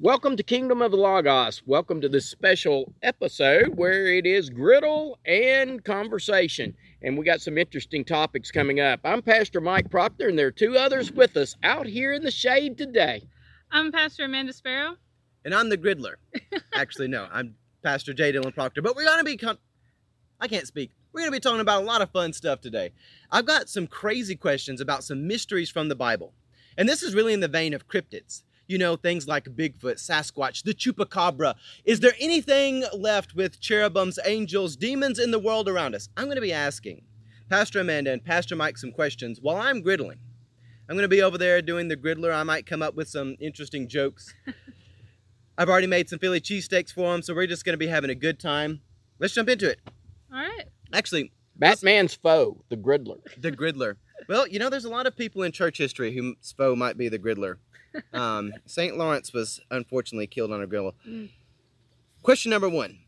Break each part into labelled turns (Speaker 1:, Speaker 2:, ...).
Speaker 1: Welcome to Kingdom of the Logos. Welcome to this special episode where it is griddle and conversation. And we got some interesting topics coming up. I'm Pastor Mike Proctor, and there are two others with us out here in the shade today.
Speaker 2: I'm Pastor Amanda Sparrow.
Speaker 3: And I'm the griddler. Actually, no, I'm Pastor J. Dylan Proctor. But we're going to be, con- I can't speak. We're going to be talking about a lot of fun stuff today. I've got some crazy questions about some mysteries from the Bible. And this is really in the vein of cryptids you know, things like Bigfoot, Sasquatch, the Chupacabra. Is there anything left with cherubims, angels, demons in the world around us? I'm going to be asking Pastor Amanda and Pastor Mike some questions while I'm griddling. I'm going to be over there doing the griddler. I might come up with some interesting jokes. I've already made some Philly cheesesteaks for them, so we're just going to be having a good time. Let's jump into it.
Speaker 2: All right.
Speaker 3: Actually,
Speaker 1: Batman's foe, the griddler.
Speaker 3: The griddler. Well, you know, there's a lot of people in church history whose foe might be the griddler. Um, St. Lawrence was unfortunately killed on a grill. Mm. Question number one.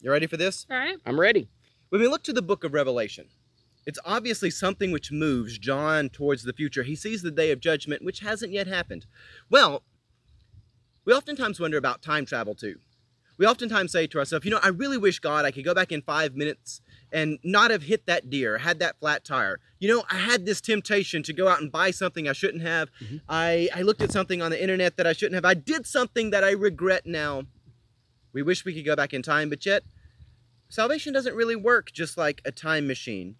Speaker 3: You ready for this?
Speaker 2: All right.
Speaker 1: I'm ready.
Speaker 3: When we look to the book of Revelation, it's obviously something which moves John towards the future. He sees the day of judgment, which hasn't yet happened. Well, we oftentimes wonder about time travel too. We oftentimes say to ourselves, you know, I really wish God I could go back in five minutes and not have hit that deer, had that flat tire. You know, I had this temptation to go out and buy something I shouldn't have. Mm-hmm. I, I looked at something on the internet that I shouldn't have. I did something that I regret now. We wish we could go back in time, but yet salvation doesn't really work just like a time machine.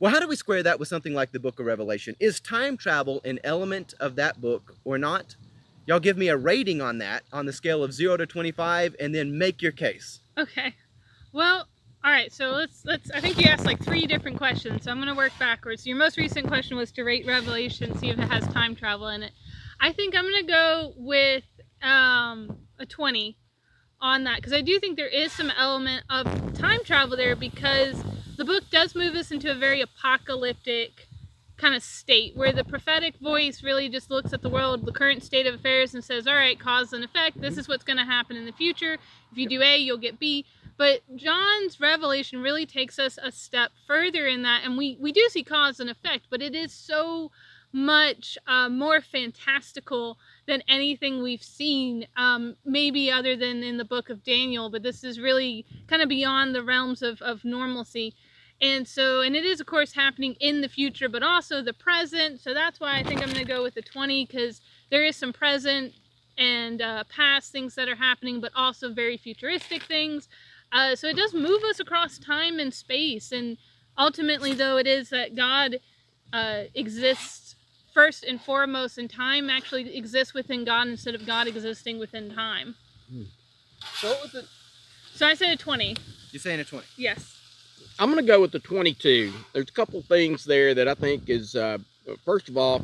Speaker 3: Well, how do we square that with something like the book of Revelation? Is time travel an element of that book or not? Y'all give me a rating on that on the scale of 0 to 25 and then make your case.
Speaker 2: Okay. Well, all right, so let's let's. I think you asked like three different questions, so I'm gonna work backwards. Your most recent question was to rate Revelation, see if it has time travel in it. I think I'm gonna go with um, a 20 on that because I do think there is some element of time travel there because the book does move us into a very apocalyptic kind of state where the prophetic voice really just looks at the world, the current state of affairs, and says, All right, cause and effect, this is what's going to happen in the future. If you do A, you'll get B. But John's revelation really takes us a step further in that, and we, we do see cause and effect, but it is so much uh, more fantastical than anything we've seen, um, maybe other than in the book of Daniel, but this is really kind of beyond the realms of, of normalcy. And so, and it is, of course, happening in the future, but also the present. So that's why I think I'm going to go with the 20 because there is some present and uh, past things that are happening, but also very futuristic things. Uh, so it does move us across time and space. And ultimately, though, it is that God uh, exists first and foremost, and time actually exists within God instead of God existing within time.
Speaker 3: Hmm. So what was it?
Speaker 2: So I said a 20.
Speaker 3: You're saying a 20?
Speaker 2: Yes.
Speaker 1: I'm going to go with the 22. There's a couple things there that I think is, uh, first of all,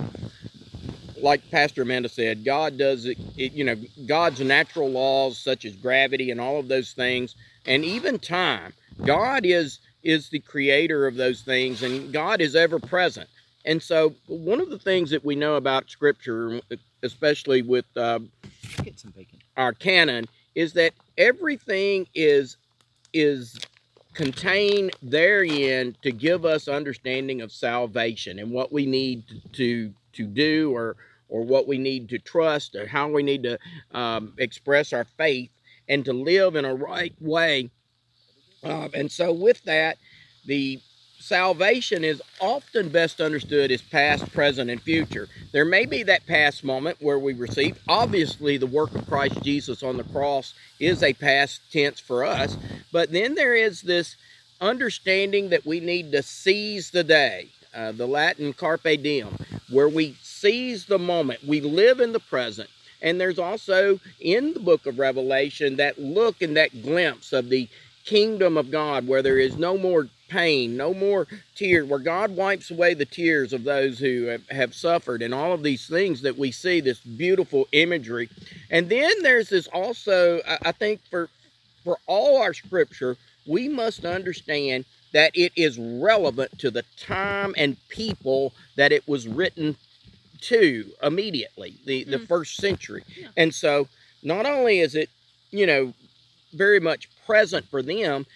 Speaker 1: like Pastor Amanda said, God does it, it, you know, God's natural laws such as gravity and all of those things, and even time. God is is the creator of those things, and God is ever present. And so, one of the things that we know about Scripture, especially with uh, our canon, is that everything is is contained therein to give us understanding of salvation and what we need to to do or or what we need to trust or how we need to um, express our faith and to live in a right way. Uh, and so, with that, the salvation is often best understood as past, present, and future. There may be that past moment where we receive. Obviously, the work of Christ Jesus on the cross is a past tense for us. But then there is this understanding that we need to seize the day, uh, the Latin carpe diem, where we seize the moment. We live in the present. And there's also in the book of Revelation that look and that glimpse of the kingdom of God where there is no more pain, no more tears, where God wipes away the tears of those who have, suffered, and all of these things that we see, this beautiful imagery. And then there's this also, I think, for for all our scripture, we must understand that it is relevant to the time and people that it was written to immediately, the, the mm. first century. Yeah. And so not only is it, you know, very much present for them,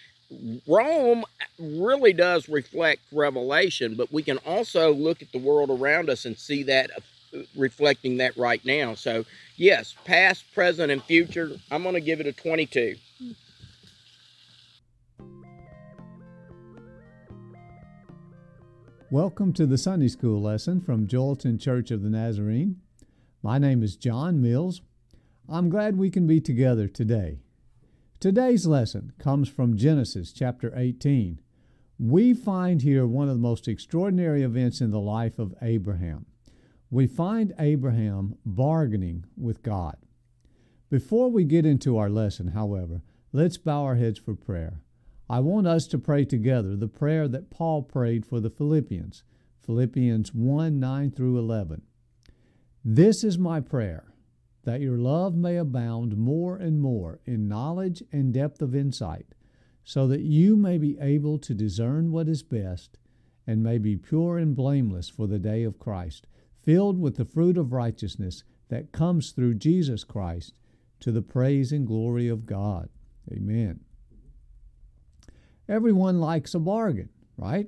Speaker 1: Rome really does reflect Revelation, but we can also look at the world around us and see that reflecting that right now. So, yes, past, present, and future, I'm going to give it a 22.
Speaker 4: Welcome to the Sunday School lesson from Joelton Church of the Nazarene. My name is John Mills. I'm glad we can be together today. Today's lesson comes from Genesis chapter 18. We find here one of the most extraordinary events in the life of Abraham. We find Abraham bargaining with God. Before we get into our lesson, however, let's bow our heads for prayer. I want us to pray together the prayer that Paul prayed for the Philippians, Philippians 1 9 through 11. This is my prayer, that your love may abound more and more in knowledge and depth of insight, so that you may be able to discern what is best, and may be pure and blameless for the day of Christ, filled with the fruit of righteousness that comes through Jesus Christ, to the praise and glory of God. Amen. Everyone likes a bargain, right?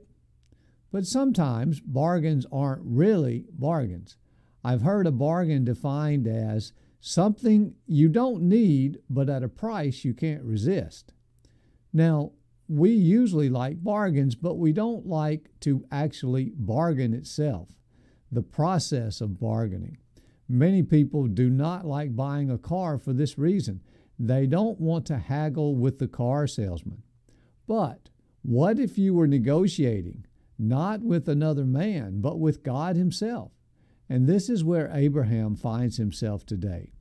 Speaker 4: But sometimes bargains aren't really bargains. I've heard a bargain defined as something you don't need, but at a price you can't resist. Now, we usually like bargains, but we don't like to actually bargain itself, the process of bargaining. Many people do not like buying a car for this reason. They don't want to haggle with the car salesman. But what if you were negotiating not with another man, but with God Himself? And this is where Abraham finds himself today.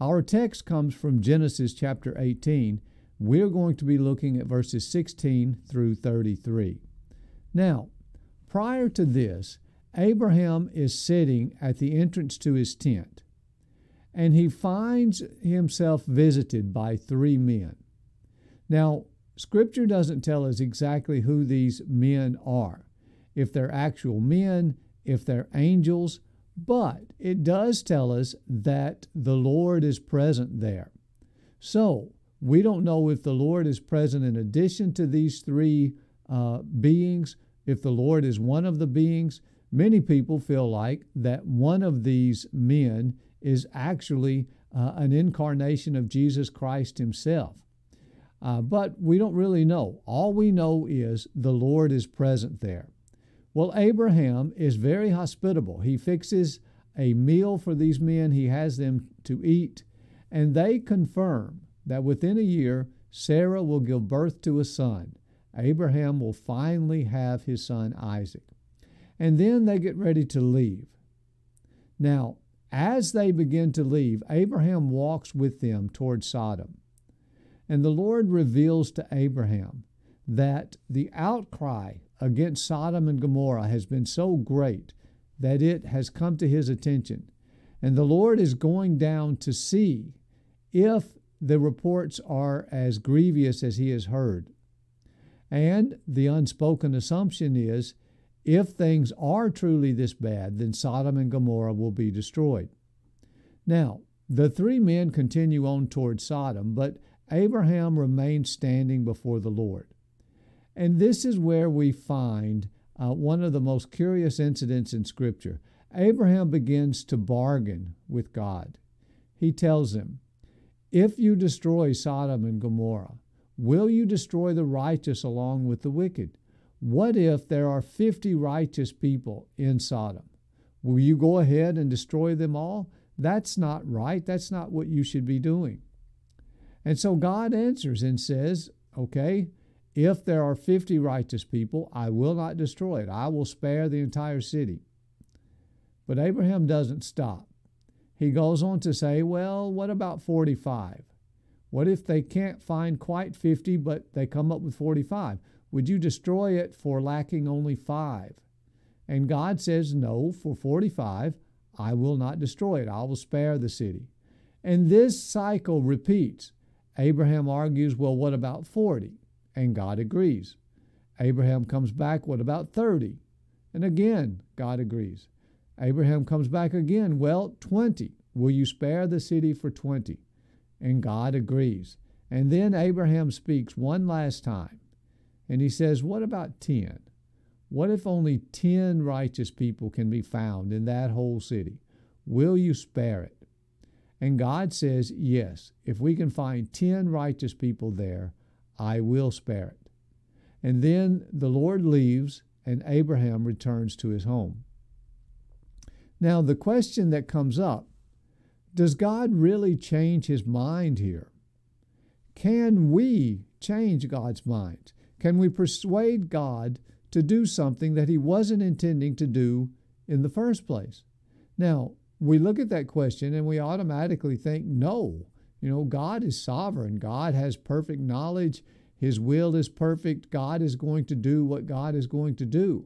Speaker 4: Our text comes from Genesis chapter 18. We're going to be looking at verses 16 through 33. Now, prior to this, Abraham is sitting at the entrance to his tent, and he finds himself visited by three men. Now, Scripture doesn't tell us exactly who these men are, if they're actual men, if they're angels, but it does tell us that the Lord is present there. So, we don't know if the Lord is present in addition to these three uh, beings, if the Lord is one of the beings. Many people feel like that one of these men is actually uh, an incarnation of Jesus Christ Himself. Uh, but we don't really know. All we know is the Lord is present there. Well, Abraham is very hospitable. He fixes a meal for these men, he has them to eat, and they confirm that within a year, Sarah will give birth to a son. Abraham will finally have his son Isaac. And then they get ready to leave. Now, as they begin to leave, Abraham walks with them toward Sodom. And the Lord reveals to Abraham that the outcry against Sodom and Gomorrah has been so great that it has come to his attention. And the Lord is going down to see if the reports are as grievous as he has heard. And the unspoken assumption is if things are truly this bad, then Sodom and Gomorrah will be destroyed. Now, the three men continue on toward Sodom, but Abraham remained standing before the Lord. And this is where we find uh, one of the most curious incidents in Scripture. Abraham begins to bargain with God. He tells him, If you destroy Sodom and Gomorrah, will you destroy the righteous along with the wicked? What if there are 50 righteous people in Sodom? Will you go ahead and destroy them all? That's not right. That's not what you should be doing. And so God answers and says, Okay, if there are 50 righteous people, I will not destroy it. I will spare the entire city. But Abraham doesn't stop. He goes on to say, Well, what about 45? What if they can't find quite 50, but they come up with 45? Would you destroy it for lacking only five? And God says, No, for 45, I will not destroy it. I will spare the city. And this cycle repeats. Abraham argues, well, what about 40? And God agrees. Abraham comes back, what about 30? And again, God agrees. Abraham comes back again, well, 20. Will you spare the city for 20? And God agrees. And then Abraham speaks one last time. And he says, What about 10? What if only 10 righteous people can be found in that whole city? Will you spare it? And God says, Yes, if we can find 10 righteous people there, I will spare it. And then the Lord leaves, and Abraham returns to his home. Now, the question that comes up does God really change his mind here? Can we change God's mind? Can we persuade God to do something that he wasn't intending to do in the first place? Now, we look at that question and we automatically think, no. You know, God is sovereign. God has perfect knowledge. His will is perfect. God is going to do what God is going to do.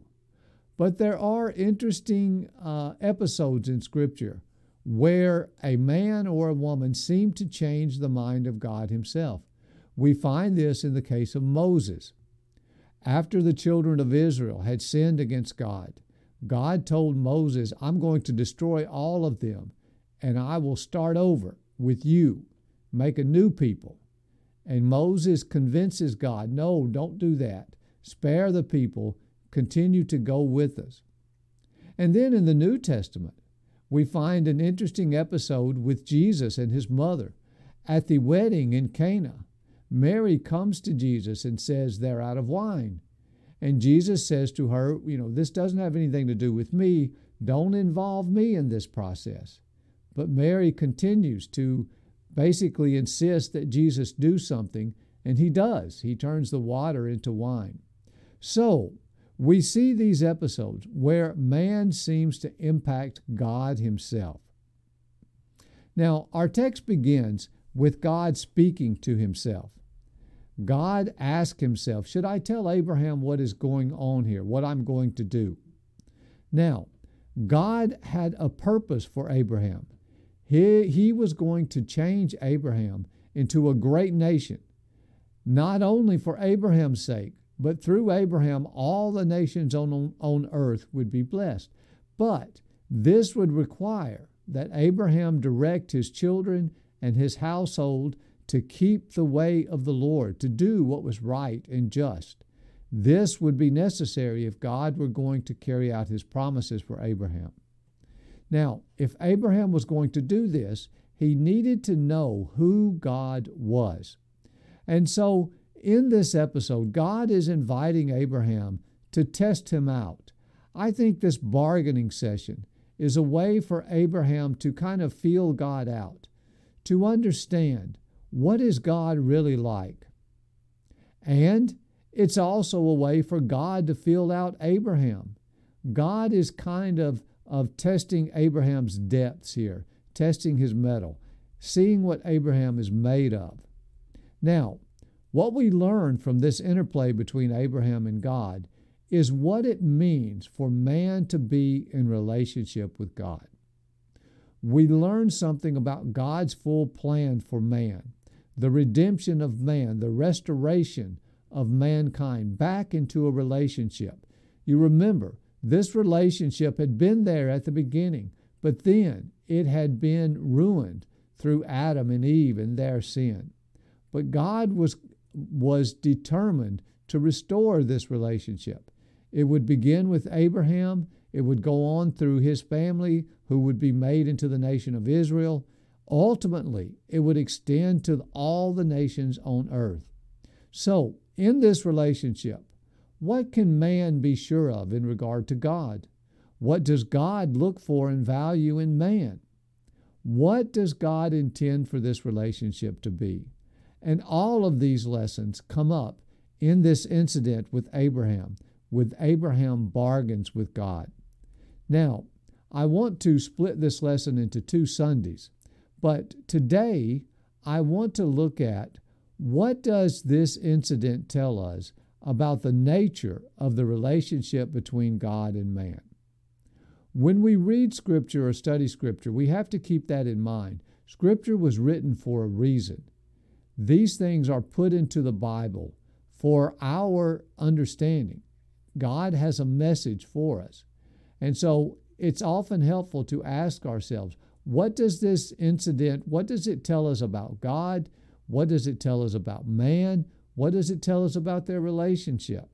Speaker 4: But there are interesting uh, episodes in Scripture where a man or a woman seemed to change the mind of God Himself. We find this in the case of Moses. After the children of Israel had sinned against God, God told Moses, I'm going to destroy all of them, and I will start over with you, make a new people. And Moses convinces God, no, don't do that. Spare the people, continue to go with us. And then in the New Testament, we find an interesting episode with Jesus and his mother. At the wedding in Cana, Mary comes to Jesus and says, They're out of wine. And Jesus says to her, You know, this doesn't have anything to do with me. Don't involve me in this process. But Mary continues to basically insist that Jesus do something, and he does. He turns the water into wine. So, we see these episodes where man seems to impact God himself. Now, our text begins with God speaking to himself. God asked himself, Should I tell Abraham what is going on here, what I'm going to do? Now, God had a purpose for Abraham. He, he was going to change Abraham into a great nation, not only for Abraham's sake, but through Abraham, all the nations on, on earth would be blessed. But this would require that Abraham direct his children and his household to keep the way of the Lord, to do what was right and just. This would be necessary if God were going to carry out his promises for Abraham. Now, if Abraham was going to do this, he needed to know who God was. And so, in this episode, God is inviting Abraham to test him out. I think this bargaining session is a way for Abraham to kind of feel God out, to understand what is God really like? And it's also a way for God to fill out Abraham. God is kind of, of testing Abraham's depths here, testing his mettle, seeing what Abraham is made of. Now, what we learn from this interplay between Abraham and God is what it means for man to be in relationship with God. We learn something about God's full plan for man the redemption of man, the restoration of mankind back into a relationship. You remember, this relationship had been there at the beginning, but then it had been ruined through Adam and Eve and their sin. But God was, was determined to restore this relationship. It would begin with Abraham, it would go on through his family, who would be made into the nation of Israel, Ultimately, it would extend to all the nations on earth. So, in this relationship, what can man be sure of in regard to God? What does God look for and value in man? What does God intend for this relationship to be? And all of these lessons come up in this incident with Abraham, with Abraham bargains with God. Now, I want to split this lesson into two Sundays. But today, I want to look at what does this incident tell us about the nature of the relationship between God and man. When we read Scripture or study Scripture, we have to keep that in mind. Scripture was written for a reason. These things are put into the Bible for our understanding. God has a message for us. And so it's often helpful to ask ourselves, what does this incident, what does it tell us about God? What does it tell us about man? What does it tell us about their relationship?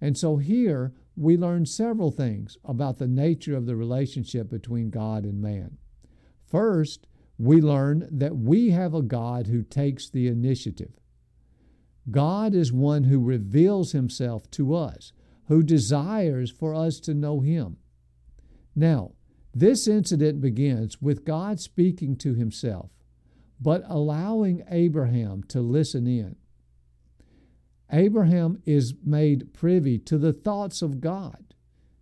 Speaker 4: And so here we learn several things about the nature of the relationship between God and man. First, we learn that we have a God who takes the initiative. God is one who reveals himself to us, who desires for us to know him. Now, this incident begins with God speaking to himself, but allowing Abraham to listen in. Abraham is made privy to the thoughts of God.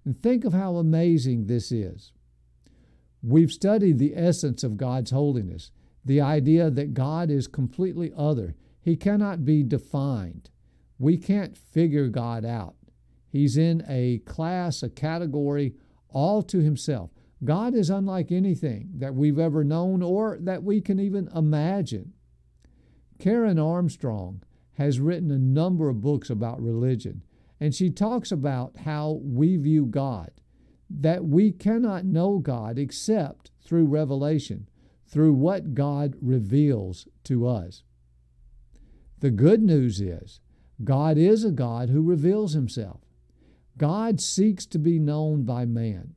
Speaker 4: And think of how amazing this is. We've studied the essence of God's holiness, the idea that God is completely other. He cannot be defined. We can't figure God out. He's in a class, a category all to himself. God is unlike anything that we've ever known or that we can even imagine. Karen Armstrong has written a number of books about religion, and she talks about how we view God, that we cannot know God except through revelation, through what God reveals to us. The good news is God is a God who reveals himself. God seeks to be known by man.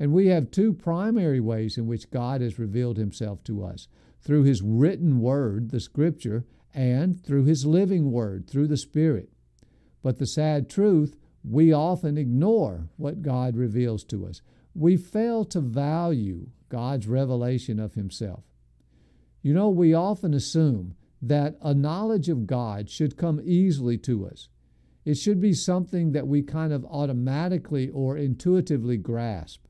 Speaker 4: And we have two primary ways in which God has revealed himself to us through his written word, the scripture, and through his living word, through the Spirit. But the sad truth, we often ignore what God reveals to us. We fail to value God's revelation of himself. You know, we often assume that a knowledge of God should come easily to us. It should be something that we kind of automatically or intuitively grasp.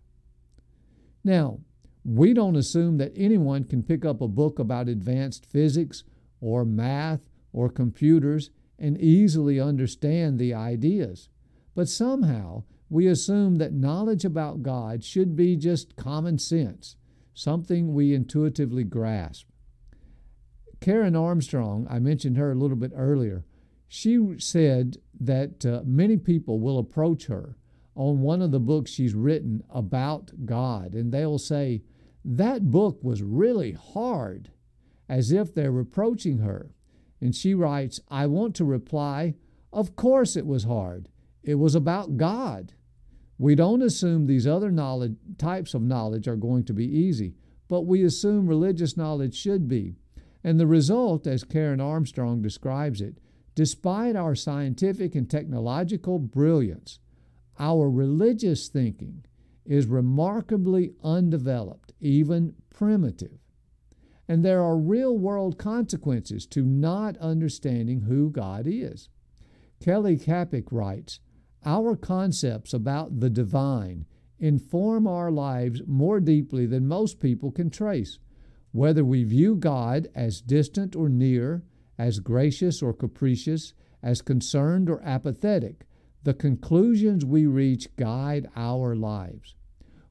Speaker 4: Now, we don't assume that anyone can pick up a book about advanced physics or math or computers and easily understand the ideas. But somehow we assume that knowledge about God should be just common sense, something we intuitively grasp. Karen Armstrong, I mentioned her a little bit earlier, she said that uh, many people will approach her on one of the books she's written about God, and they'll say, That book was really hard, as if they're reproaching her. And she writes, I want to reply, Of course it was hard. It was about God. We don't assume these other knowledge, types of knowledge are going to be easy, but we assume religious knowledge should be. And the result, as Karen Armstrong describes it, despite our scientific and technological brilliance, our religious thinking is remarkably undeveloped, even primitive. And there are real world consequences to not understanding who God is. Kelly Kapic writes Our concepts about the divine inform our lives more deeply than most people can trace. Whether we view God as distant or near, as gracious or capricious, as concerned or apathetic, the conclusions we reach guide our lives.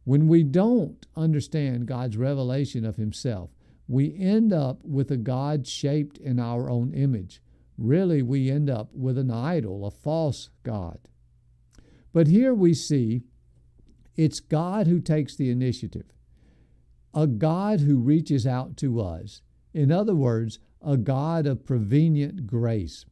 Speaker 4: When we don't understand God's revelation of Himself, we end up with a God shaped in our own image. Really, we end up with an idol, a false God. But here we see it's God who takes the initiative, a God who reaches out to us. In other words, a God of prevenient grace.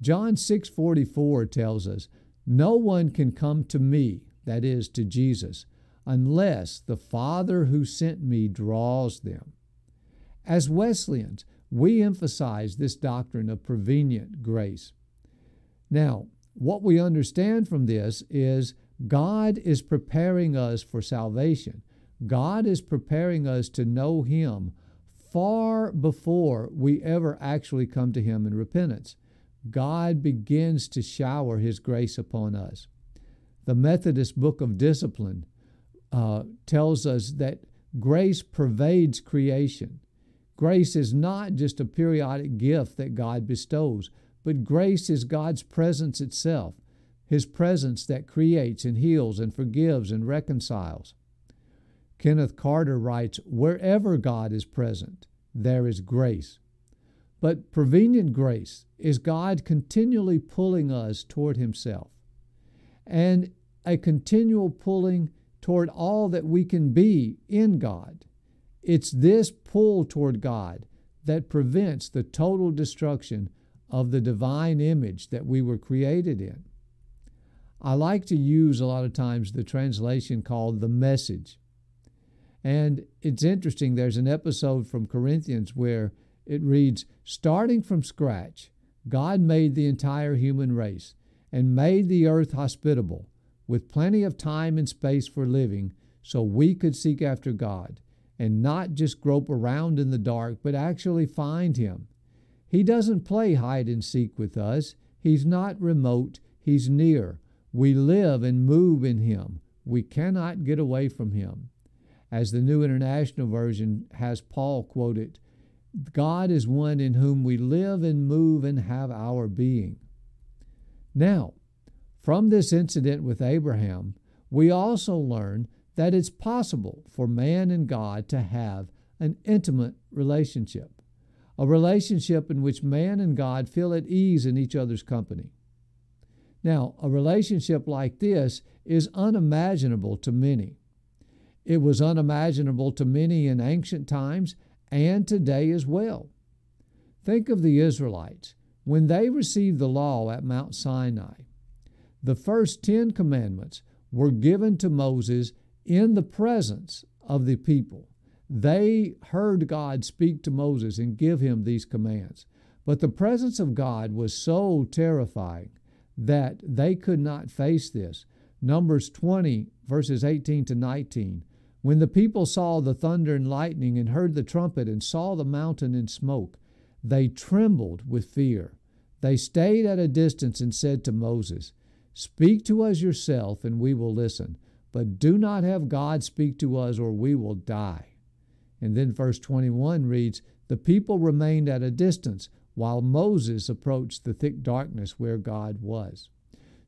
Speaker 4: John 6:44 tells us, no one can come to me, that is, to Jesus, unless the Father who sent me draws them. As Wesleyans, we emphasize this doctrine of prevenient grace. Now, what we understand from this is God is preparing us for salvation. God is preparing us to know Him far before we ever actually come to Him in repentance. God begins to shower His grace upon us. The Methodist Book of Discipline uh, tells us that grace pervades creation. Grace is not just a periodic gift that God bestows, but grace is God's presence itself, His presence that creates and heals and forgives and reconciles. Kenneth Carter writes Wherever God is present, there is grace. But prevenient grace is God continually pulling us toward Himself and a continual pulling toward all that we can be in God. It's this pull toward God that prevents the total destruction of the divine image that we were created in. I like to use a lot of times the translation called the message. And it's interesting, there's an episode from Corinthians where it reads Starting from scratch, God made the entire human race and made the earth hospitable with plenty of time and space for living so we could seek after God and not just grope around in the dark, but actually find Him. He doesn't play hide and seek with us. He's not remote, He's near. We live and move in Him. We cannot get away from Him. As the New International Version has Paul quoted, God is one in whom we live and move and have our being. Now, from this incident with Abraham, we also learn that it's possible for man and God to have an intimate relationship, a relationship in which man and God feel at ease in each other's company. Now, a relationship like this is unimaginable to many. It was unimaginable to many in ancient times and today as well. Think of the Israelites when they received the law at Mount Sinai. The first Ten Commandments were given to Moses in the presence of the people. They heard God speak to Moses and give him these commands. But the presence of God was so terrifying that they could not face this. Numbers 20, verses 18 to 19. When the people saw the thunder and lightning and heard the trumpet and saw the mountain in smoke, they trembled with fear. They stayed at a distance and said to Moses, Speak to us yourself, and we will listen. But do not have God speak to us, or we will die. And then verse 21 reads The people remained at a distance while Moses approached the thick darkness where God was.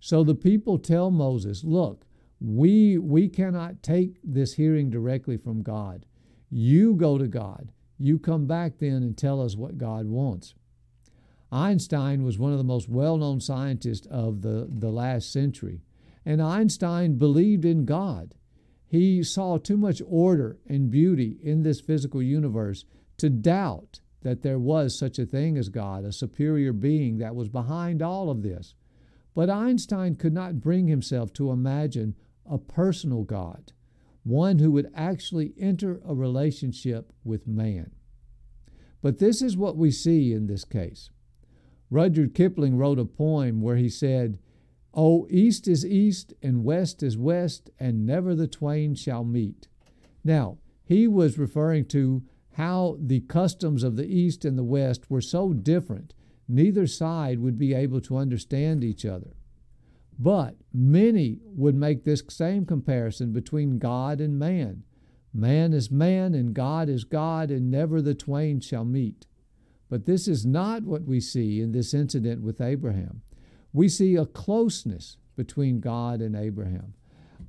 Speaker 4: So the people tell Moses, Look, we, we cannot take this hearing directly from God. You go to God. You come back then and tell us what God wants. Einstein was one of the most well known scientists of the, the last century. And Einstein believed in God. He saw too much order and beauty in this physical universe to doubt that there was such a thing as God, a superior being that was behind all of this. But Einstein could not bring himself to imagine a personal God, one who would actually enter a relationship with man. But this is what we see in this case. Rudyard Kipling wrote a poem where he said, Oh, east is east, and west is west, and never the twain shall meet. Now, he was referring to how the customs of the east and the west were so different, neither side would be able to understand each other. But many would make this same comparison between God and man. Man is man, and God is God, and never the twain shall meet. But this is not what we see in this incident with Abraham we see a closeness between God and Abraham,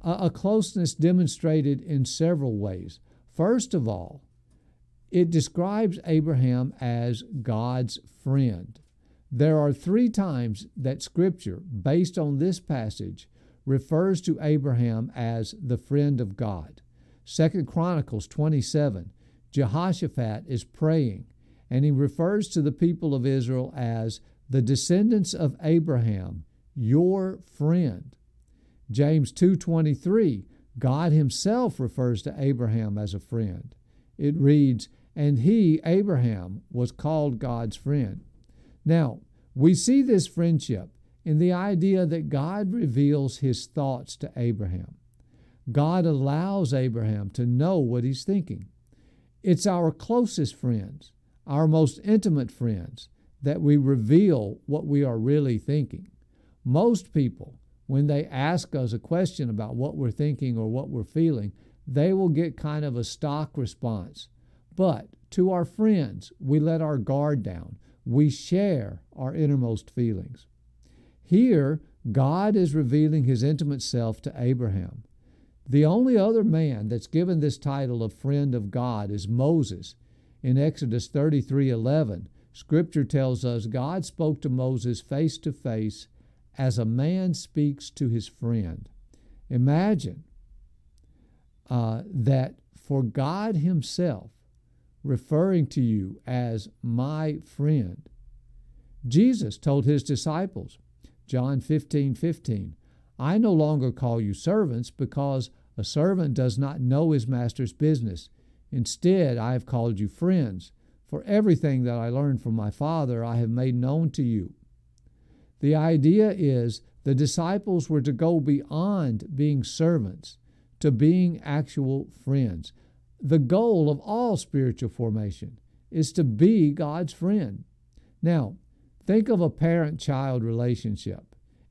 Speaker 4: a, closeness demonstrated in several ways. First of all, it describes Abraham as God's friend. There are three times that Scripture, based on this passage, refers to Abraham as the friend of God. Second Chronicles 27, Jehoshaphat is praying, and he refers to the people of Israel as the descendants of Abraham, your friend. James 2:23, God himself refers to Abraham as a friend. It reads, "And he, Abraham, was called God's friend." Now, we see this friendship in the idea that God reveals his thoughts to Abraham. God allows Abraham to know what he's thinking. It's our closest friends, our most intimate friends, that we reveal what we are really thinking. Most people, when they ask us a question about what we're thinking or what we're feeling, they will get kind of a stock response. But to our friends, we let our guard down. We share our innermost feelings. Here, God is revealing his intimate self to Abraham. The only other man that's given this title of friend of God is Moses in Exodus 33 11 Scripture tells us God spoke to Moses face to face as a man speaks to his friend. Imagine uh, that for God Himself referring to you as my friend. Jesus told His disciples, John 15 15, I no longer call you servants because A servant does not know his master's business. Instead, I have called you friends, for everything that I learned from my Father I have made known to you. The idea is the disciples were to go beyond being servants to being actual friends. The goal of all spiritual formation is to be God's friend. Now, think of a parent child relationship.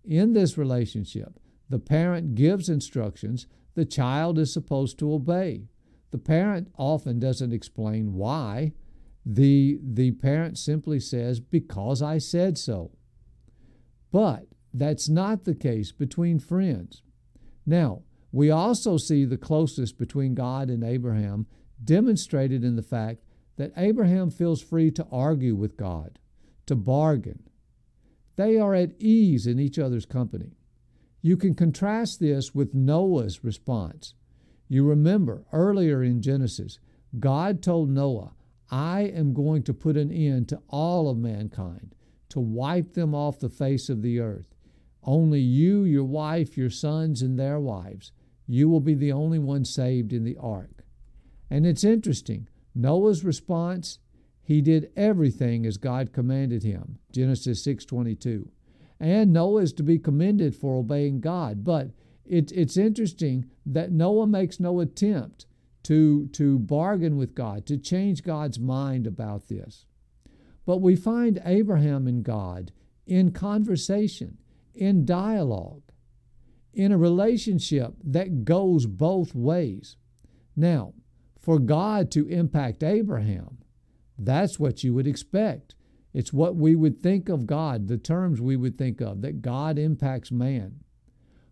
Speaker 4: In this relationship, the parent gives instructions, the child is supposed to obey. The parent often doesn't explain why. The, the parent simply says, Because I said so. But that's not the case between friends. Now, we also see the closeness between God and Abraham demonstrated in the fact that Abraham feels free to argue with God, to bargain. They are at ease in each other's company. You can contrast this with Noah's response. You remember earlier in Genesis, God told Noah, I am going to put an end to all of mankind, to wipe them off the face of the earth. Only you, your wife, your sons, and their wives, you will be the only one saved in the ark. And it's interesting. Noah's response, he did everything as God commanded him. Genesis 6:22. And Noah is to be commended for obeying God, but it, it's interesting that Noah makes no attempt to, to bargain with God, to change God's mind about this. But we find Abraham and God in conversation in dialogue, in a relationship that goes both ways. Now, for God to impact Abraham, that's what you would expect. It's what we would think of God, the terms we would think of, that God impacts man.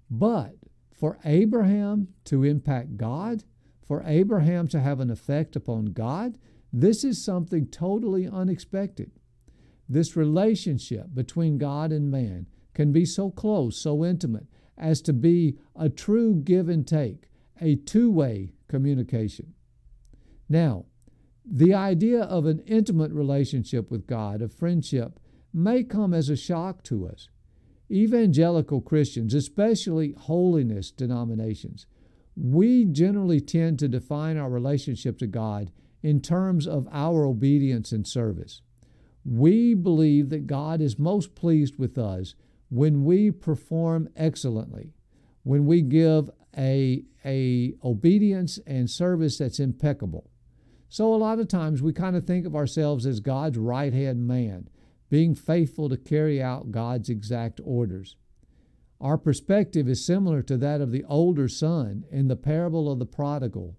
Speaker 4: But for Abraham to impact God, for Abraham to have an effect upon God, this is something totally unexpected. This relationship between God and man can be so close, so intimate, as to be a true give and take, a two way communication. Now, the idea of an intimate relationship with God, of friendship, may come as a shock to us. Evangelical Christians, especially holiness denominations, we generally tend to define our relationship to God in terms of our obedience and service. We believe that God is most pleased with us when we perform excellently, when we give a, a obedience and service that's impeccable. So a lot of times we kind of think of ourselves as God's right hand man, being faithful to carry out God's exact orders. Our perspective is similar to that of the older son in the parable of the prodigal.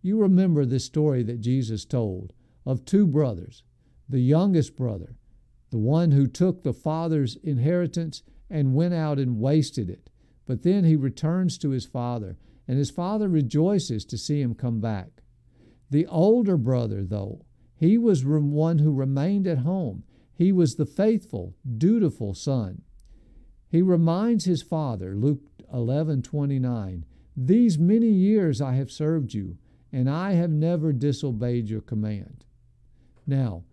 Speaker 4: You remember this story that Jesus told of two brothers. The youngest brother the one who took the father's inheritance and went out and wasted it. But then he returns to his father, and his father rejoices to see him come back. The older brother, though, he was one who remained at home. He was the faithful, dutiful son. He reminds his father, Luke 11 29, These many years I have served you, and I have never disobeyed your command. Now,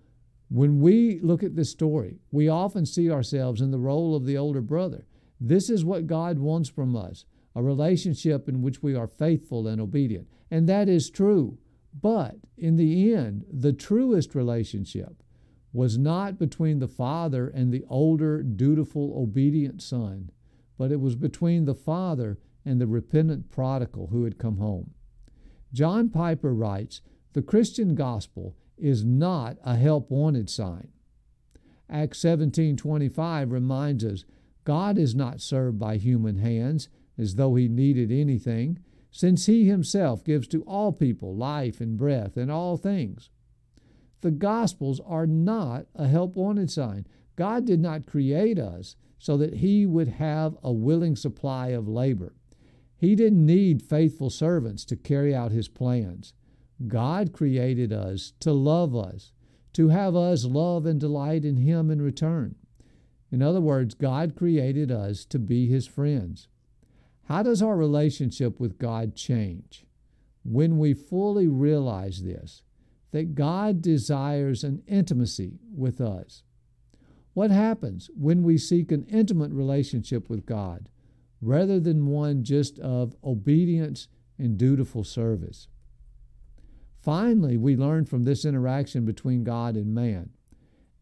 Speaker 4: when we look at this story, we often see ourselves in the role of the older brother. This is what God wants from us a relationship in which we are faithful and obedient. And that is true. But in the end, the truest relationship was not between the father and the older, dutiful, obedient son, but it was between the father and the repentant prodigal who had come home. John Piper writes The Christian gospel is not a help wanted sign. Acts 17:25 reminds us God is not served by human hands as though he needed anything, since he himself gives to all people life and breath and all things. The gospels are not a help wanted sign. God did not create us so that he would have a willing supply of labor. He didn't need faithful servants to carry out his plans. God created us to love us, to have us love and delight in Him in return. In other words, God created us to be His friends. How does our relationship with God change? When we fully realize this, that God desires an intimacy with us. What happens when we seek an intimate relationship with God rather than one just of obedience and dutiful service. Finally, we learn from this interaction between God and man.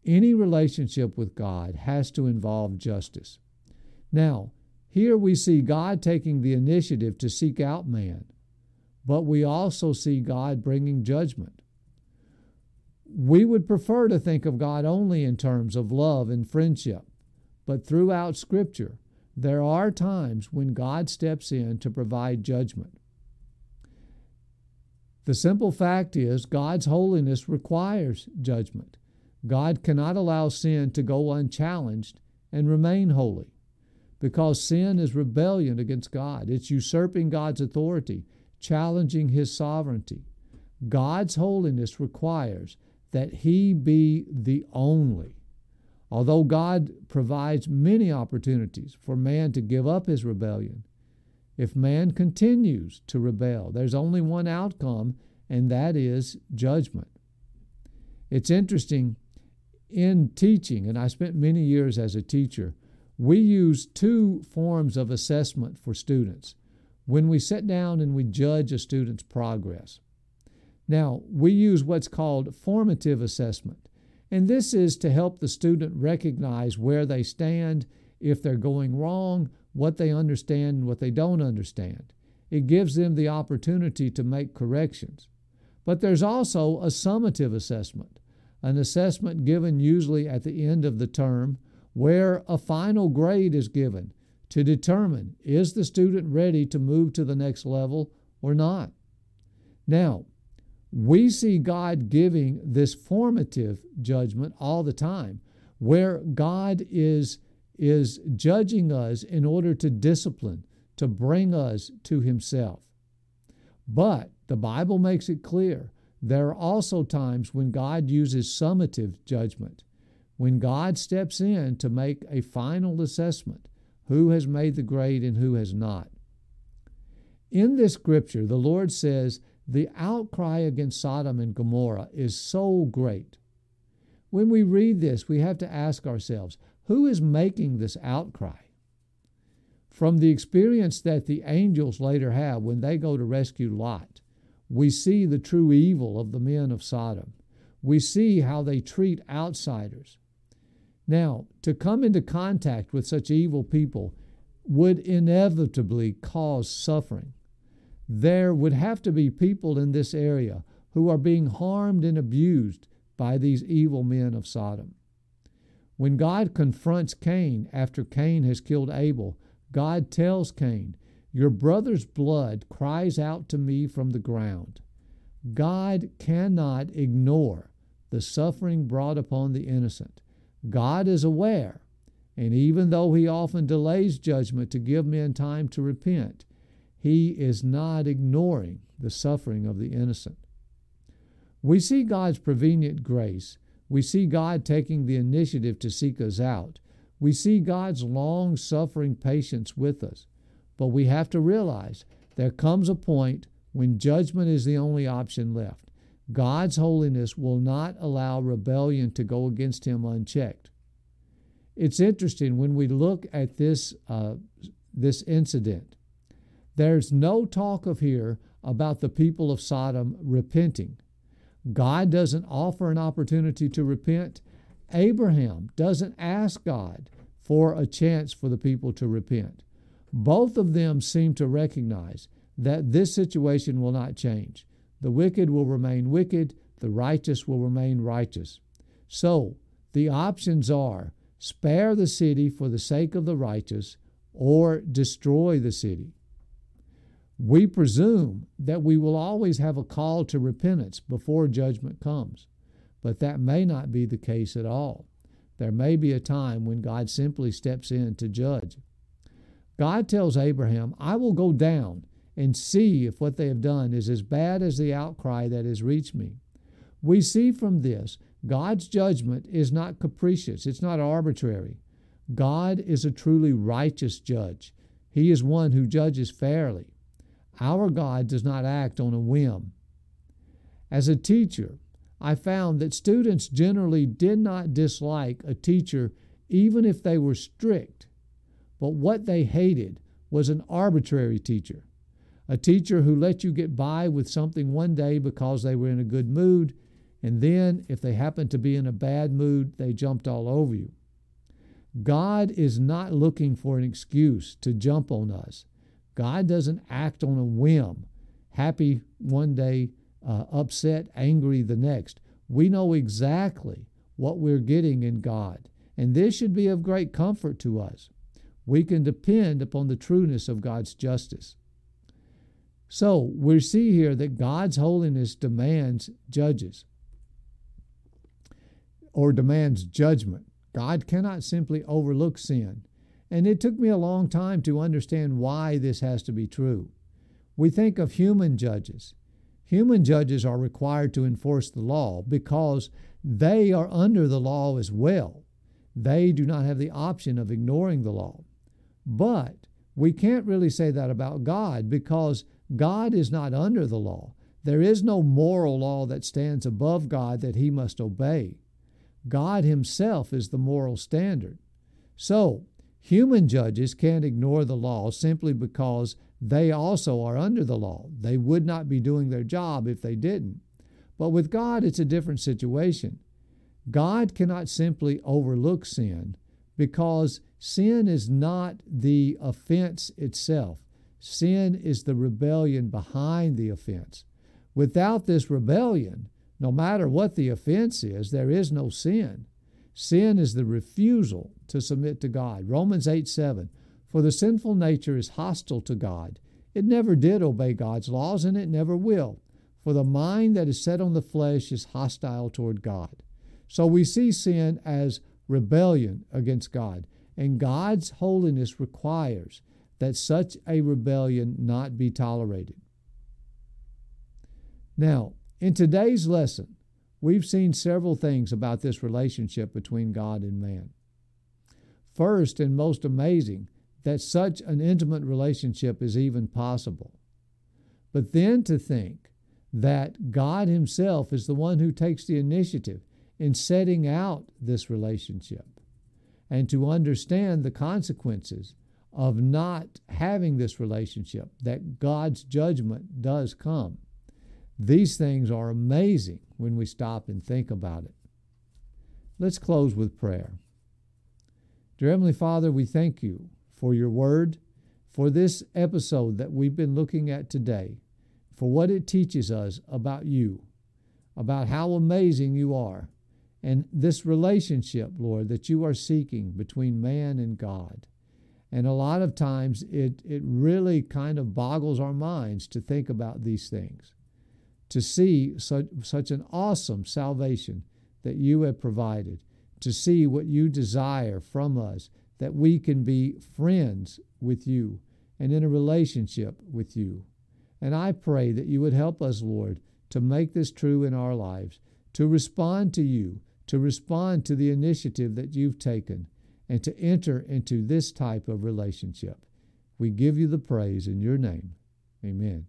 Speaker 4: Any relationship with God has to involve justice. Now, here we see God taking the initiative to seek out man, but we also see God bringing judgment. We would prefer to think of God only in terms of love and friendship, but throughout Scripture, there are times when God steps in to provide judgment. The simple fact is, God's holiness requires judgment. God cannot allow sin to go unchallenged and remain holy because sin is rebellion against God. It's usurping God's authority, challenging His sovereignty. God's holiness requires that He be the only. Although God provides many opportunities for man to give up his rebellion, if man continues to rebel, there's only one outcome, and that is judgment. It's interesting in teaching, and I spent many years as a teacher, we use two forms of assessment for students when we sit down and we judge a student's progress. Now, we use what's called formative assessment, and this is to help the student recognize where they stand, if they're going wrong, what they understand, and what they don't understand. It gives them the opportunity to make corrections. But there's also a summative assessment, an assessment given usually at the end of the term where a final grade is given to determine is the student ready to move to the next level or not. Now, we see God giving this formative judgment all the time, where God is, is judging us in order to discipline, to bring us to Himself. But the Bible makes it clear there are also times when God uses summative judgment when God steps in to make a final assessment who has made the grade and who has not. In this scripture, the Lord says the outcry against Sodom and Gomorrah is so great. When we read this, we have to ask ourselves who is making this outcry? From the experience that the angels later have when they go to rescue Lot, we see the true evil of the men of Sodom. We see how they treat outsiders. Now, to come into contact with such evil people would inevitably cause suffering. There would have to be people in this area who are being harmed and abused by these evil men of Sodom. When God confronts Cain after Cain has killed Abel, God tells Cain, Your brother's blood cries out to me from the ground. God cannot ignore the suffering brought upon the innocent. God is aware, and even though He often delays judgment to give men time to repent, He is not ignoring the suffering of the innocent. We see God's prevenient grace. We see God taking the initiative to seek us out. We see God's long suffering patience with us. But we have to realize there comes a point when judgment is the only option left. God's holiness will not allow rebellion to go against him unchecked. It's interesting when we look at this, uh, this incident, there's no talk of here about the people of Sodom repenting. God doesn't offer an opportunity to repent. Abraham doesn't ask God for a chance for the people to repent. Both of them seem to recognize that this situation will not change. The wicked will remain wicked, the righteous will remain righteous. So, the options are spare the city for the sake of the righteous or destroy the city. We presume that we will always have a call to repentance before judgment comes, but that may not be the case at all. There may be a time when God simply steps in to judge. God tells Abraham, I will go down and see if what they have done is as bad as the outcry that has reached me. We see from this God's judgment is not capricious, it's not arbitrary. God is a truly righteous judge. He is one who judges fairly. Our God does not act on a whim. As a teacher, I found that students generally did not dislike a teacher even if they were strict, but what they hated was an arbitrary teacher A teacher who let you get by with something one day because they were in a good mood, and then, if they happened to be in a bad mood, they jumped all over you. God is not looking for an excuse to jump on us. God doesn't act on a whim, happy one day, uh, upset, angry the next. We know exactly what we're getting in God, and this should be of great comfort to us. We can depend upon the trueness of God's justice. So we see here that God's holiness demands judges or demands judgment. God cannot simply overlook sin. And it took me a long time to understand why this has to be true. We think of human judges. Human judges are required to enforce the law because they are under the law as well. They do not have the option of ignoring the law. But we can't really say that about God because God is not under the law. There is no moral law that stands above God that he must obey. God Himself is the moral standard. So, human judges can't ignore the law simply because they also are under the law. They would not be doing their job if they didn't. But with God, it's a different situation. God cannot simply overlook sin because sin is not the offense itself. Sin is the rebellion behind the offense. Without this rebellion, no matter what the offense is, there is no sin. Sin is the refusal to submit to God. Romans 8 7. For the sinful nature is hostile to God. It never did obey God's laws, and it never will. For the mind that is set on the flesh is hostile toward God. So we see sin as rebellion against God. And God's holiness requires that such a rebellion not be tolerated. Now, in today's lesson, we've seen several things about this relationship between God and man. First, and most amazing, that such an intimate relationship is even possible. But then to think that God Himself is the one who takes the initiative in setting out this relationship and to understand the consequences of not having this relationship, that God's judgment does come. These things are amazing when we stop and think about it. Let's close with prayer. Dear Heavenly Father, we thank you for your word, for this episode that we've been looking at today, for what it teaches us about you, about how amazing you are, and this relationship, Lord, that you are seeking between man and God. And a lot of times it, it really kind of boggles our minds to think about these things to see such, such an awesome salvation that you have provided, to see what you desire from us, that we can be friends with you and in a relationship with you. And I pray that you would help us, Lord, to make this true in our lives, to respond to you, to respond to the initiative that you've taken, and to enter into this type of relationship. We give you the praise in your name. Amen.